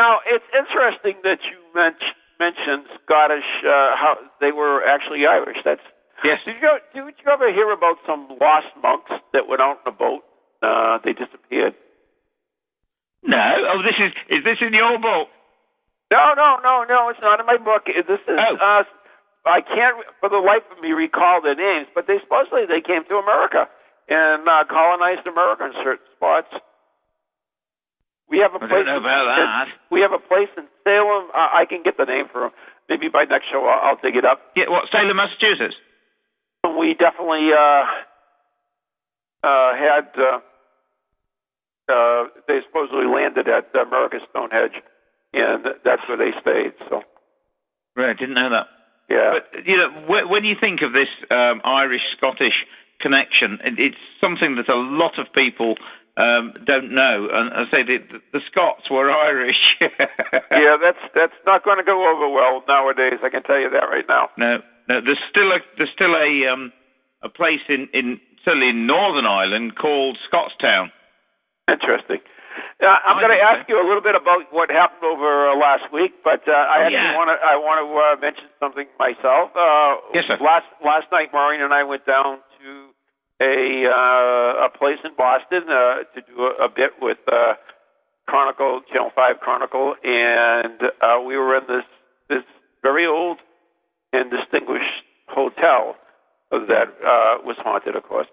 Now, it's interesting that you men- mentioned Scottish, uh, how they were actually Irish. That's Yes. Did you, did you ever hear about some lost monks that went out in a boat? Uh, they disappeared. No. Oh, this is is this in your book? No, no, no, no. It's not in my book. This is. Oh. Uh, I can't, for the life of me, recall their names. But they supposedly they came to America and uh, colonized America in certain spots. We have a I place. in-. We have a place in Salem. Uh, I can get the name for. Maybe by next show I'll, I'll dig it up. Yeah. What? Salem, Massachusetts. we definitely uh, uh, had. Uh, uh, they supposedly landed at America's Stonehenge, and that's where they stayed. So, Right. Didn't know that. yeah. But you know, wh- when you think of this um, Irish-Scottish connection, it, it's something that a lot of people um, don't know. And I say the, the Scots were Irish. yeah, that's that's not going to go over well nowadays. I can tell you that right now. No, no. There's still a there's still a um, a place in, in certainly in Northern Ireland called Scottstown. Interesting. Uh, I'm going to so. ask you a little bit about what happened over uh, last week, but uh, I Oh, actually yeah. want to I want to uh, mention something myself. Uh, Yes, sir. Last last night, Maureen and I went down a uh, a place in Boston uh, to do a, a bit with uh, Chronicle Channel Five Chronicle, and uh, we were in this this very old and distinguished hotel that uh, was haunted, of course.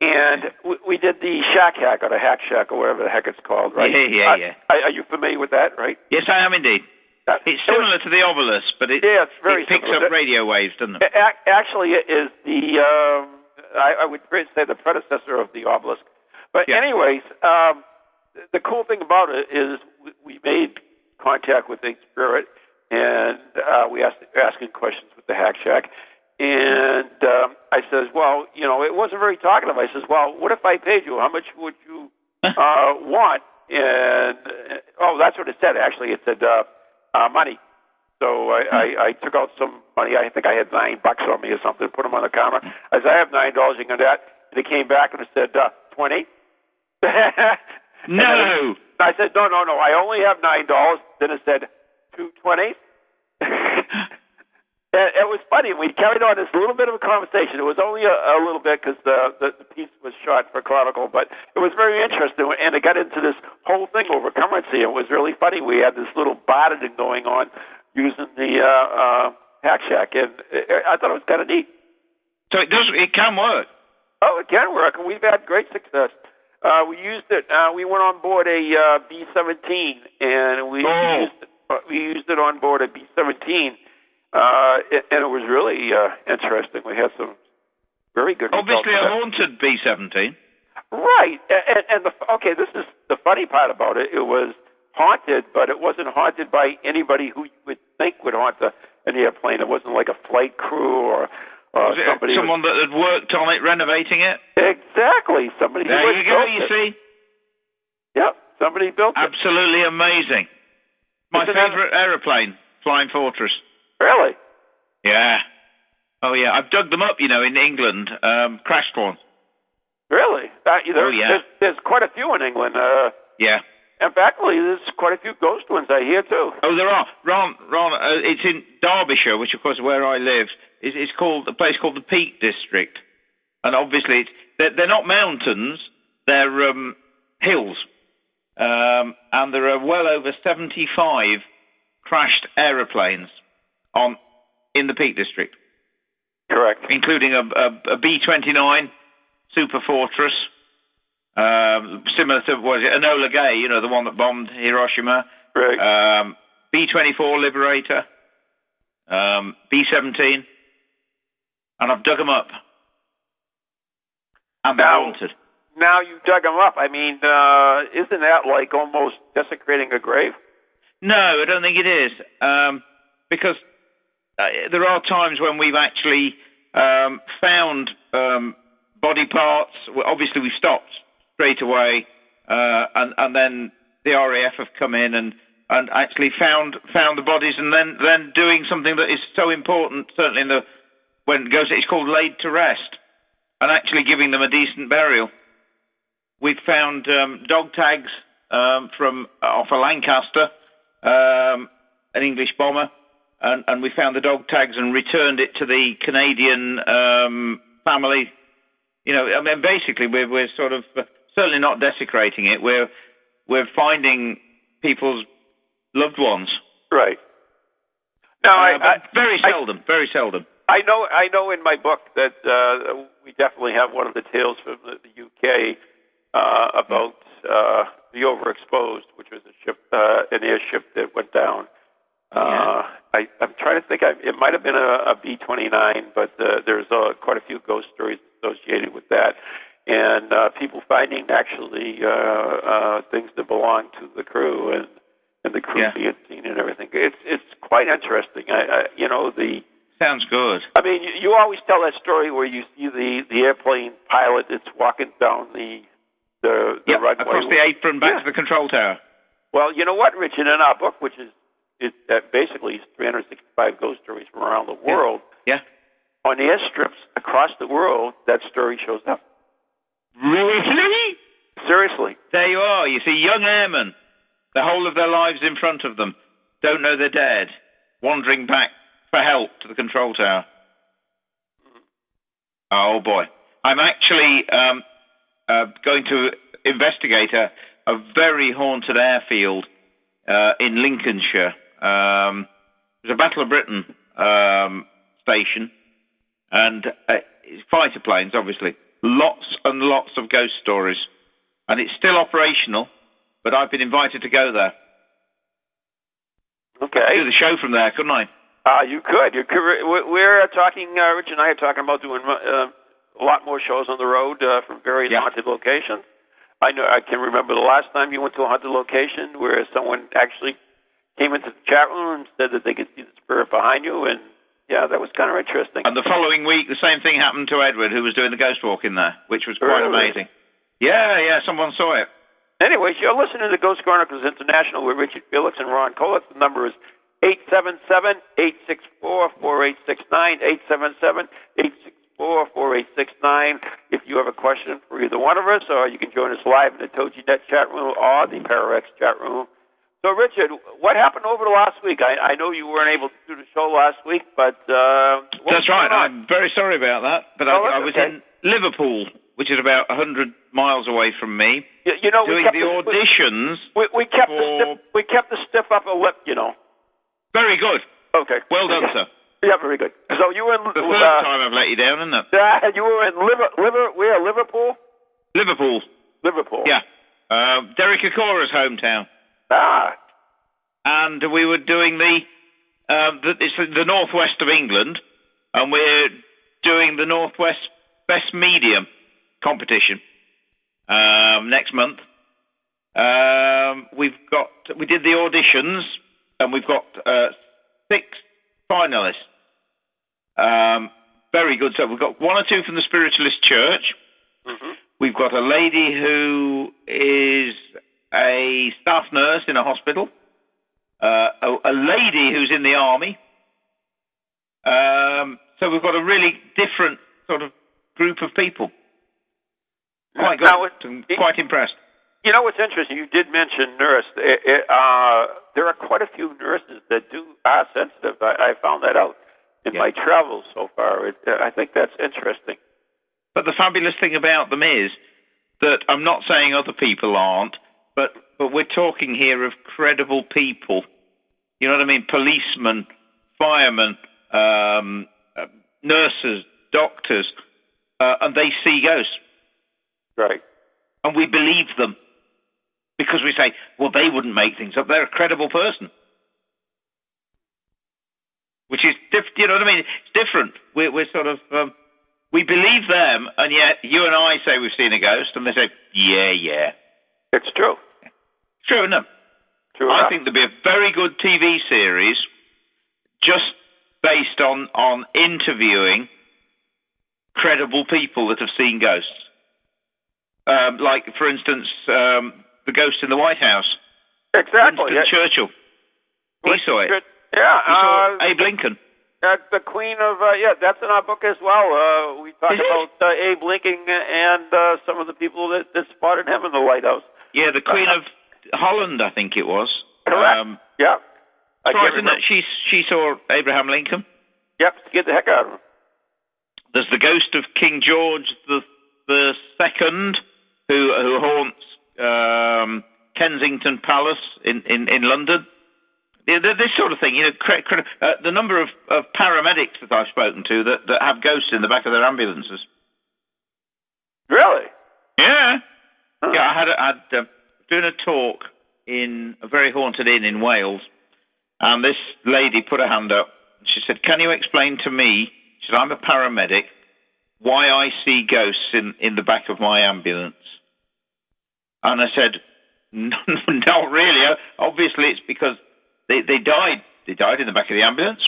And we, we did the shack hack or the hack shack or whatever the heck it's called, right? Yeah, yeah, Uh, yeah. Are, are you familiar with that, right? Yes, I am indeed. That- It's it was- similar to the obelisk, but it, Yeah, it's very it picks similar. up radio waves, doesn't it? Actually, it is the um, I, I would say the predecessor of the obelisk. But Yeah. anyways, um, the cool thing about it is we, made contact with the spirit, and uh, we asked asking questions with the Hack Shack. And um, I says, well, you know, it wasn't very talkative. I says, well, what if I paid you? How much would you uh, want? And uh, oh, that's what it said. Actually, it said uh, uh, money. So I, I, I took out some money. I think I had nine bucks on me or something. Put them on the counter. I said, I have nine dollars. You can do that. And it came back and it said uh, twenty. No. I said, no, no, no. I only have nine dollars. Then it said two. And it was funny. We carried on this little bit of a conversation. It was only a, a little bit because the, the the piece was shot for Chronicle, but it was very interesting. And it got into this whole thing over currency. It was really funny. We had this little bartering going on using the uh, uh, Hack Shack, and I thought it was kind of neat. So it does. It can work. Oh, it can work, and we've had great success. Uh, we used it. Uh, we went on board a uh, B-17, and we Oh. used it, uh, we used it on board a B-17, uh, and it was really uh, interesting. We had some very good. Obviously, a haunted B-17. Right, and, and the okay. This is the funny part about it. It was haunted, but it wasn't haunted by anybody who you would think would haunt the, an airplane. It wasn't like a flight crew or, or Was somebody. someone that had worked on it, renovating it? exactly somebody. There who you go. You it. see, Yep, somebody built it. absolutely amazing. My Isn't that- favourite aeroplane, Flying Fortress. Really? Yeah. Oh yeah, I've dug them up. You know, in England, um, crashed one. Really? Uh, there, Oh, yeah. there's, there's quite a few in England. Uh, Yeah. In fact, there's quite a few ghost ones I hear too. Oh, there are. Ron, Ron, uh, it's in Derbyshire, which of course is where I live. It's, it's called a place called the Peak District, and obviously it's, they're, they're not mountains; they're um, hills, um, and there are well over seventy-five crashed aeroplanes on in the Peak District, Correct. including a, a, a B-29 Super Fortress, um, similar to was it Enola Gay, you know, the one that bombed Hiroshima Right. um, B-24 Liberator, um, B-17, and I've dug them up. And they're Now- haunted. now you dug them up. I mean, uh, isn't that like almost desecrating a grave? No, I don't think it is, um, because uh, there are times when we've actually um, found um, body parts. Obviously, we stopped straight away, uh, and, and then the RAF have come in and, and actually found found the bodies, and then, then doing something that is so important, certainly in the when it goes, it's called laid to rest, and actually giving them a decent burial. We've found um, dog tags um, from off a Lancaster, um, an English bomber, and, and we found the dog tags and returned it to the Canadian um, family. You know, I mean, basically, we're we're sort of uh, certainly not desecrating it. We're we're finding people's loved ones. Right. Now, Uh, but I, very I- seldom, very seldom. I know, I know in my book that uh, we definitely have one of the tales from the, the UK uh, about uh, the Overexposed, which was a ship, uh, an airship that went down. Uh, I, I'm trying to think. I, it might have been a, a B-29, but uh, there's uh, quite a few ghost stories associated with that, and uh, people finding actually uh, uh, things that belong to the crew and and the crew Yeah. being seen and everything. It's it's quite interesting. I, I you know the. Sounds good. I mean, you, you always tell that story where you see the the airplane pilot that's walking down the the, the Yep, runway. across the apron back Yeah. to the control tower. Well, you know what, Richard? In our book, which is is uh, basically 365 ghost stories from around the world, Yeah. on airstrips across the world, that story shows up. Really? Seriously. There you are. You see, young airmen, the whole of their lives in front of them, don't know they're dead, wandering back for help to the control tower. Oh boy. I'm actually um, uh, going to investigate a, a very haunted airfield uh, in Lincolnshire. Um, there's a Battle of Britain um, station, and uh, fighter planes, obviously. Lots and lots of ghost stories. And it's still operational, but I've been invited to go there. Okay. do the show from there, couldn't I? Uh, you could. You could. we- We're talking. Uh, Rich and I are talking about doing uh, a lot more shows on the road uh, from various Yeah. haunted locations. I know. I can remember the last time you went to a haunted location where someone actually came into the chat room and said that they could see the spirit behind you, and yeah, that was kind of interesting. And the following week, the same thing happened to Edward, who was doing the ghost walk in there, which was quite Really? amazing. Yeah, yeah, someone saw it. Anyways, you're listening to the Ghost Chronicles International with Richard Felix and Ron Kolek. The number is 877-864-4869, 877-864-4869. If you have a question for either one of us, or you can join us live in the TogiNet chat room or the Parax chat room. So, Richard, what happened over the last week? I, I know you weren't able to do the show last week, but uh, That's right. I'm very sorry about that, but Oh, I, I was okay. in Liverpool, which is about 100 miles away from me, You, you know, we doing kept the the, auditions. we, we kept the for- stiff, we kept the stiff upper lip. You know. Very good. Okay. Well done, sir. Yeah, very good. So you were in The uh, third time I've let you down, isn't it? Uh, you were in Liver, Liver, where? Liverpool? Liverpool. Liverpool. Yeah. Uh, Derek Acorah's hometown. Ah, and we were doing the, um, the it's the northwest of England, and we're doing the northwest best medium competition um, next month. Um, we've got we did the auditions, and we've got uh, six finalists. Um, very good. So we've got one or two from the Spiritualist Church. We've got a lady who is a staff nurse in a hospital uh, a, a lady who's in the army. Um, so we've got a really different sort of group of people. Quite good. Now, I'm quite impressed. you know what's interesting? You did mention nurse. It, it, uh, there are quite a few nurses that do are sensitive. I, I found that out in Yeah. my travels so far. It, I think that's interesting. But the fabulous thing about them is that I'm not saying other people aren't, but but we're talking here of credible people. You know what I mean? Policemen, firemen, um, uh, nurses, doctors, uh, and they see ghosts. Right. and we believe them because we say, well, they wouldn't make things up. They're a credible person. Which is, different, you know what I mean? It's different. We're, we're sort of, um, we believe them, and yet you and I say we've seen a ghost, and they say, yeah, yeah. It's true. True, it? True. I think there'd be a very good TV series just based on, on interviewing credible people that have seen ghosts. Um, like, for instance, um, the ghost in the White House. exactly. Winston Churchill. He saw it. Yeah. He saw uh, Abe Lincoln. Uh, the Queen of uh, yeah, that's in our book as well. Uh, we talk Is about uh, Abe Lincoln and uh, some of the people that, that spotted him in the White House. Yeah, the Queen of Holland, I think it was. Correct. Um, yeah. I isn't it? She, she saw Abraham Lincoln. Yep, get the heck out of him. There's the ghost of King George the the Second, who who haunts um, Kensington Palace in, in, in London. This sort of thing, you know, cre- cre- uh, the number of, of paramedics that I've spoken to that, that have ghosts in the back of their ambulances. Really? Yeah. Yeah, I had, I had uh, doing a talk in a very haunted inn in Wales, and this lady put her hand up. She said, "Can you explain to me?" She said, "I'm a paramedic. Why I see ghosts in in the back of my ambulance?" And I said, "No, not really. Obviously, it's because they they died. They died in the back of the ambulance."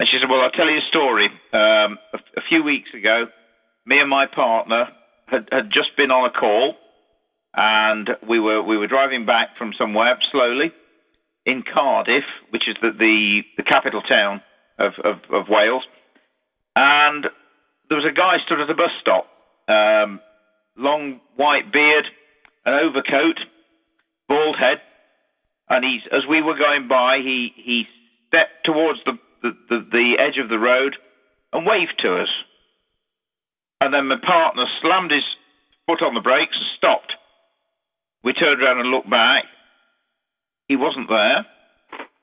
And she said, "Well, I'll tell you a story. Um, a, a few weeks ago, me and my partner had, had just been on a call, and we were we were driving back from somewhere slowly in Cardiff, which is the the, the capital town of, of, of Wales, and there was a guy stood at a bus stop, um, long white beard, an overcoat, bald head, and he's as we were going by, he he stepped towards the the, the, the edge of the road and waved to us. And then my partner slammed his foot on the brakes and stopped. We turned around and looked back. He wasn't there.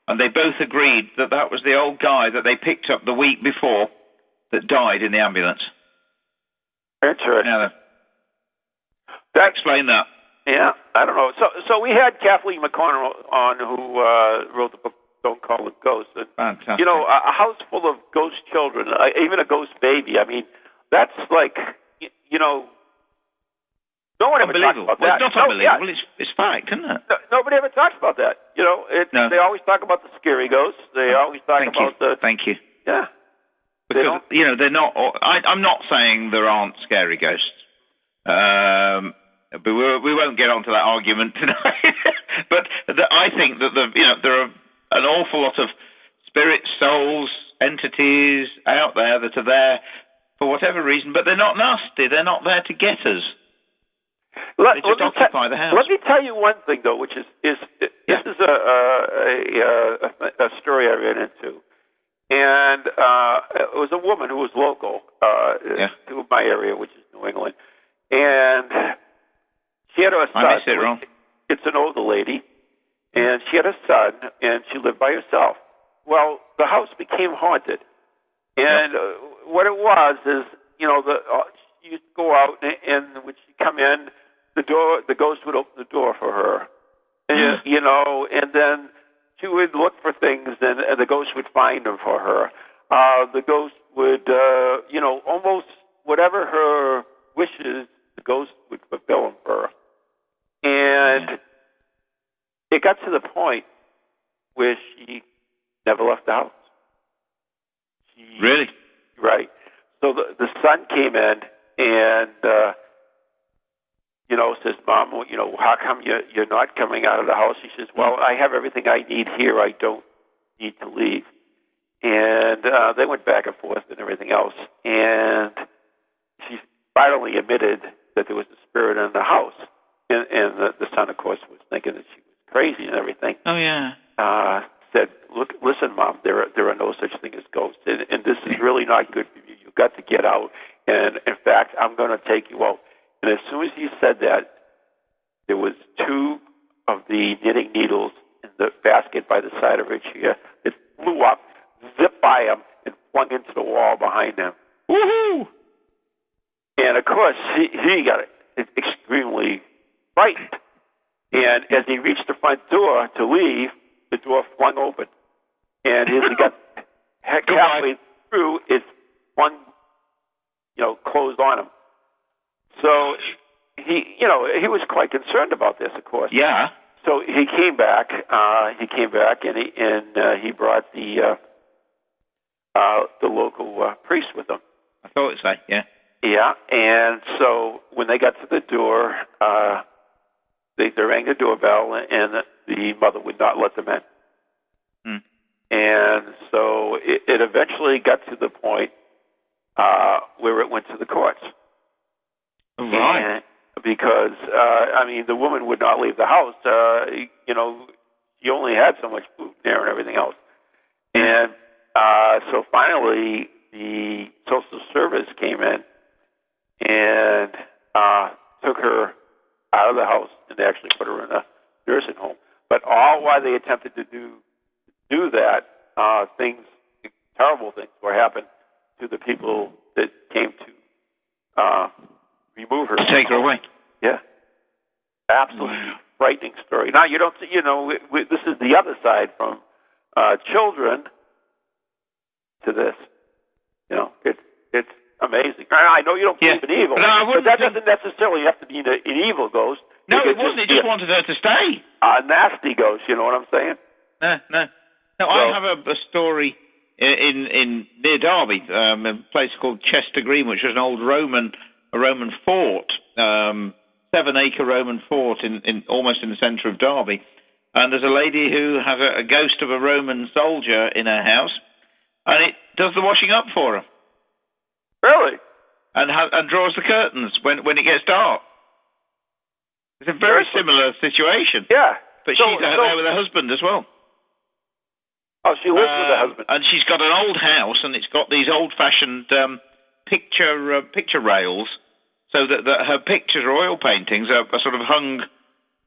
And they both agreed that that was the old guy that they picked up the week before that died in the ambulance. Interesting. Now, That's explain that. yeah. I don't know. So so we had Kathleen McConnell on who uh, wrote the book don't call It ghosts. And, Fantastic. you know, a, a house full of ghost children, uh, even a ghost baby. I mean, that's like, y- you know, no one ever talks unbelievable. about Well, that. it's not No, yeah. unbelievable. It's, it's fact, isn't it? No, nobody ever talks about that. You know, it, No. they always talk about the scary ghosts. They always talk about you. the Thank you. yeah. Because you know they're not. I, I'm not saying there aren't scary ghosts, um, but we, we won't get onto that argument tonight. but the, I think that the you know there are an awful lot of spirits, souls, entities out there that are there for whatever reason, but they're not nasty. They're not there to get us. Let, let me te- occupy the house. Let me tell you one thing though, which is is this Yeah. is a a, a a story I ran into, and uh, it was a woman who was local uh, Yeah. to my area, which is New England, and she had a son. I it, Ron. It's an older lady, and she had a son, and she lived by herself. Well, the house became haunted, and uh, what it was is, you know, the uh, she used to go out, and, and when she come in, the door, the ghost would open the door for her, and, you know, and then she would look for things, and, and the ghost would find them for her. Uh, the ghost would, uh, you know, almost whatever her wishes, the ghost would fulfill them for her. And it got to the point where she never left the house. She, Really? Right. So the the son came in and uh you know says, "Mom, you know, how come you're, you're not coming out of the house?" He says, "Well, I have everything I need here. I don't need to leave." And uh they went back and forth and everything else. And she finally admitted that there was a spirit in the house. And and the, the son, of course, was thinking that she was crazy and everything Oh yeah. uh, said, "Look, listen, mom. There are there are no such thing as ghosts, and, and this is really not good for you. You've got to get out. And in fact, I'm going to take you out." And as soon as he said that, there was two of the knitting needles in the basket by the side of her chair. Uh, it flew up, zipped by him, and flung into the wall behind him. Woohoo! And of course, he, he got extremely frightened. And as he reached the front door to leave, the door flung open. And as he got halfway through, it flung, you know, closed on him. So he, you know, he was quite concerned about this, of course. Yeah. So he came back. Uh, he came back, and he and uh, he brought the uh, uh, the local uh, priest with him. I thought so. Yeah. Yeah, and so when they got to the door, uh, they, they rang the doorbell, and the, the mother would not let them in. Hmm. And so it, it eventually got to the point uh, where it went to the courts. Right. And because, uh, I mean, the woman would not leave the house. Uh, you know, she only had so much food there and everything else. And uh, so finally, the social service came in and uh, took her out of the house and they actually put her in a nursing home. But all while they attempted to do do that, uh, things, terrible things, were happening to the people that came to uh, remove her. Take her away. Yeah, absolutely frightening story. Now you don't, see, you know, we, we, this is the other side from uh, children to this. You know, it's it's amazing. I know you don't Yeah. believe in evil, But I but wouldn't that think- doesn't necessarily have to be an, an evil ghost. No, could it wasn't. It just wanted her to stay. a nasty ghost. You know what I'm saying? No, no. No, So- I have a, a story in, in in near Derby, um, a place called Chester Green, which was an old Roman a Roman fort, um, seven acre Roman fort in, in almost in the centre of Derby. And there's a lady who has a, a ghost of a Roman soldier in her house, and it does the washing up for her, Really? and ha- and draws the curtains when when it gets dark. It's a very similar situation, Yeah. but So- she's out so- there with her husband as well. Oh, she lives with her Um, husband. and she's got an old house, and it's got these old-fashioned um, picture uh, picture rails, so that, that her pictures or oil paintings are, are sort of hung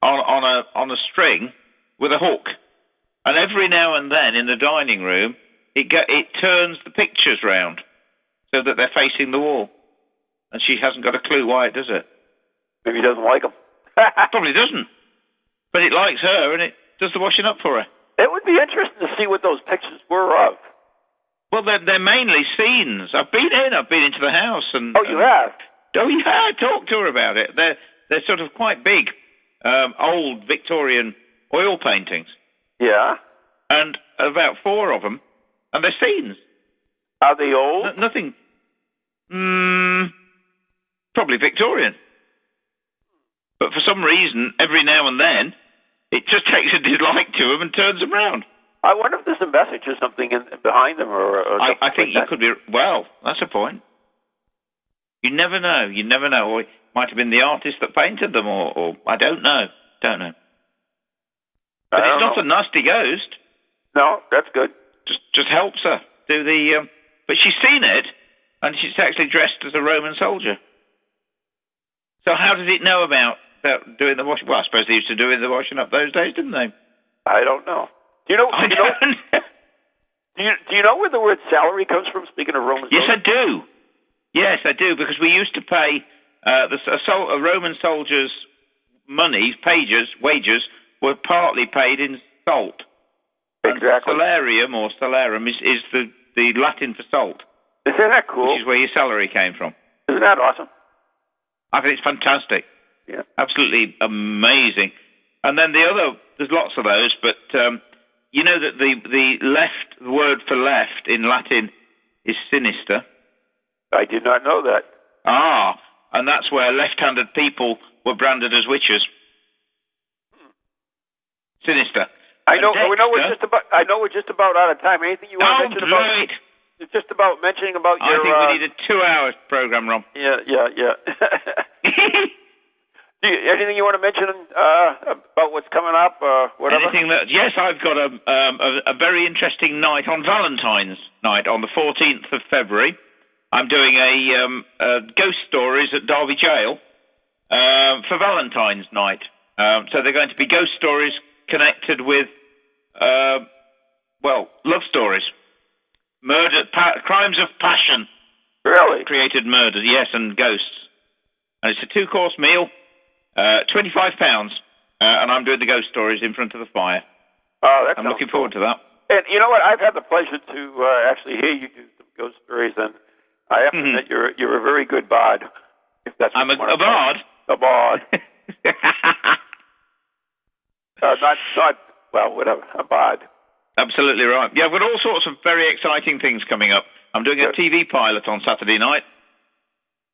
on on a on a string with a hook. And every now and then in the dining room, it go, it turns the pictures round so that they're facing the wall, and she hasn't got a clue why it does it. Maybe he doesn't like them. Probably doesn't, but it likes her, and it does the washing up for her. It would be interesting to see what those pictures were of. Well, they're, they're mainly scenes. I've been in. I've been into the house, and Oh, you and- have? Oh yeah, I talked to her about it. They're they're sort of quite big, um, old Victorian oil paintings, Yeah. and about four of them, and they're scenes. Are they old? N- nothing. Mm, probably Victorian. But for some reason, every now and then, it just takes a dislike to them and turns them round. I wonder if there's a message or something in, behind them, or, or I, I think like you that. could be. Well, that's a point. You never know. You never know. Or it might have been the artist that painted them, or, or I don't know. Don't know. But it's not know. a nasty ghost. No, that's good. Just just helps her do the. Um, but she's seen it, and she's actually dressed as a Roman soldier. So how does it know about about doing the washing? Well, I suppose they used to do the washing up those days, didn't they? I don't know. Do you know? I do you know? Do you, do you know where the word salary comes from? Speaking of Roman. Yes, I do. Yes, I do because we used to pay uh, the a, sol- a Roman soldier's money, pages, wages were partly paid in salt. And Exactly. Salarium or salarium is, is the, the Latin for salt, Isn't that cool? which is where your salary came from. Isn't that awesome? I think it's fantastic. Yeah. Absolutely amazing. And then the other, there's lots of those, but um, you know that the, the left, the word for left in Latin is sinister. I did not know that. Ah, and that's where left-handed people were branded as witches. Sinister. I know. And We know we're just about. I know we're just about out of time. Anything you want to mention about? great. It's just about mentioning about your. I think uh, we need a two-hour program, Rob. Yeah, yeah, yeah. You, anything you want to mention uh, about what's coming up or whatever? Anything that? Yes, I've got a, um, a a very interesting night on Valentine's night on the 14th of February. I'm doing a, um, a ghost stories at Derby Jail um, for Valentine's night. Um, so they're going to be ghost stories connected with, uh, well, love stories, murder, pa- crimes of passion, Really? created murders, yes, and ghosts. And it's a two-course meal, uh, twenty-five pounds, uh, and I'm doing the ghost stories in front of the fire. Oh, that's I'm looking forward to that. And you know what? I've had the pleasure to uh, actually hear you do some ghost stories, and I have to Mhm. admit you're you're a very good bard. If that's what I'm a, a it. A bard. uh, not not well, whatever. A bard. Absolutely right. Yeah, I've got all sorts of very exciting things coming up. I'm doing a TV pilot on Saturday night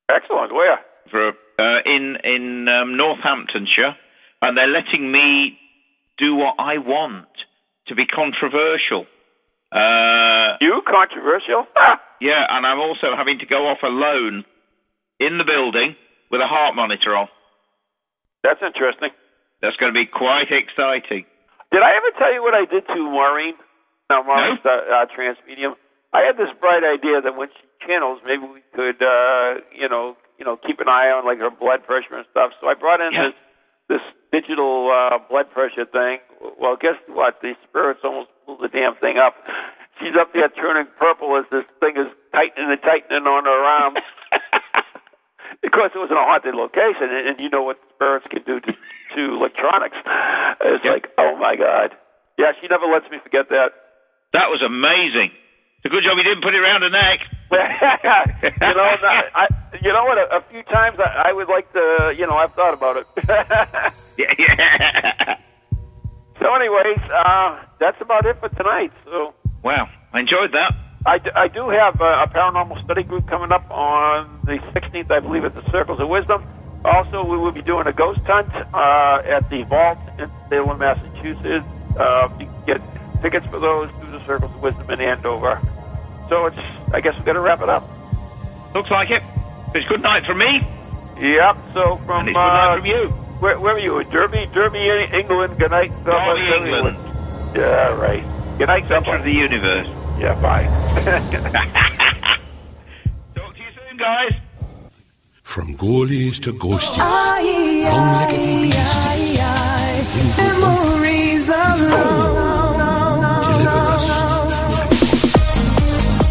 Excellent. Where? for uh, in in um, Northamptonshire, and they're letting me do what I want to be controversial. Uh, You controversial? yeah, and I'm also having to go off alone in the building with a heart monitor on. That's interesting. That's going to be quite exciting. Did I ever tell you what I did to Maureen? Now, Maureen's uh, uh, trans medium. I had this bright idea that when she channels, maybe we could, uh, you know, you know, keep an eye on like her blood pressure and stuff. So I brought in Yeah. this this digital uh, blood pressure thing. Well, guess what? The spirits almost blew the damn thing up. She's up there turning purple as this thing is tightening and tightening on her arm. because it was in a haunted location, and, and you know what spirits can do to, to electronics. It's Yep. like, oh my god. Yeah, she never lets me forget that. That was amazing. It's a good job you didn't put it around her neck. you know, I, you know what? A, a few times I, I would like to, you know, I've thought about it. Yeah, yeah. So, anyways, uh, that's about it for tonight. So, Wow, I enjoyed that. I, d- I do have uh, a paranormal study group coming up on the 16th, I believe, at the Circles of Wisdom. Also, we will be doing a ghost hunt uh, at the Vault in Salem, Massachusetts. Uh, you can get tickets for those through the Circles of Wisdom in Andover. So it's, I guess we've got to wrap it up. Looks like it. It's good night from me, Yep. So and from it's good night uh, from you. Where, where were you? Derby, Derby, England. Good night. God Derby, everyone. England. Yeah, right. Good night, Center someone. of the universe. Yeah, bye. Talk to you soon, guys. From goalies to ghosties, Ay, long legged beast, ay, ay. Into Memories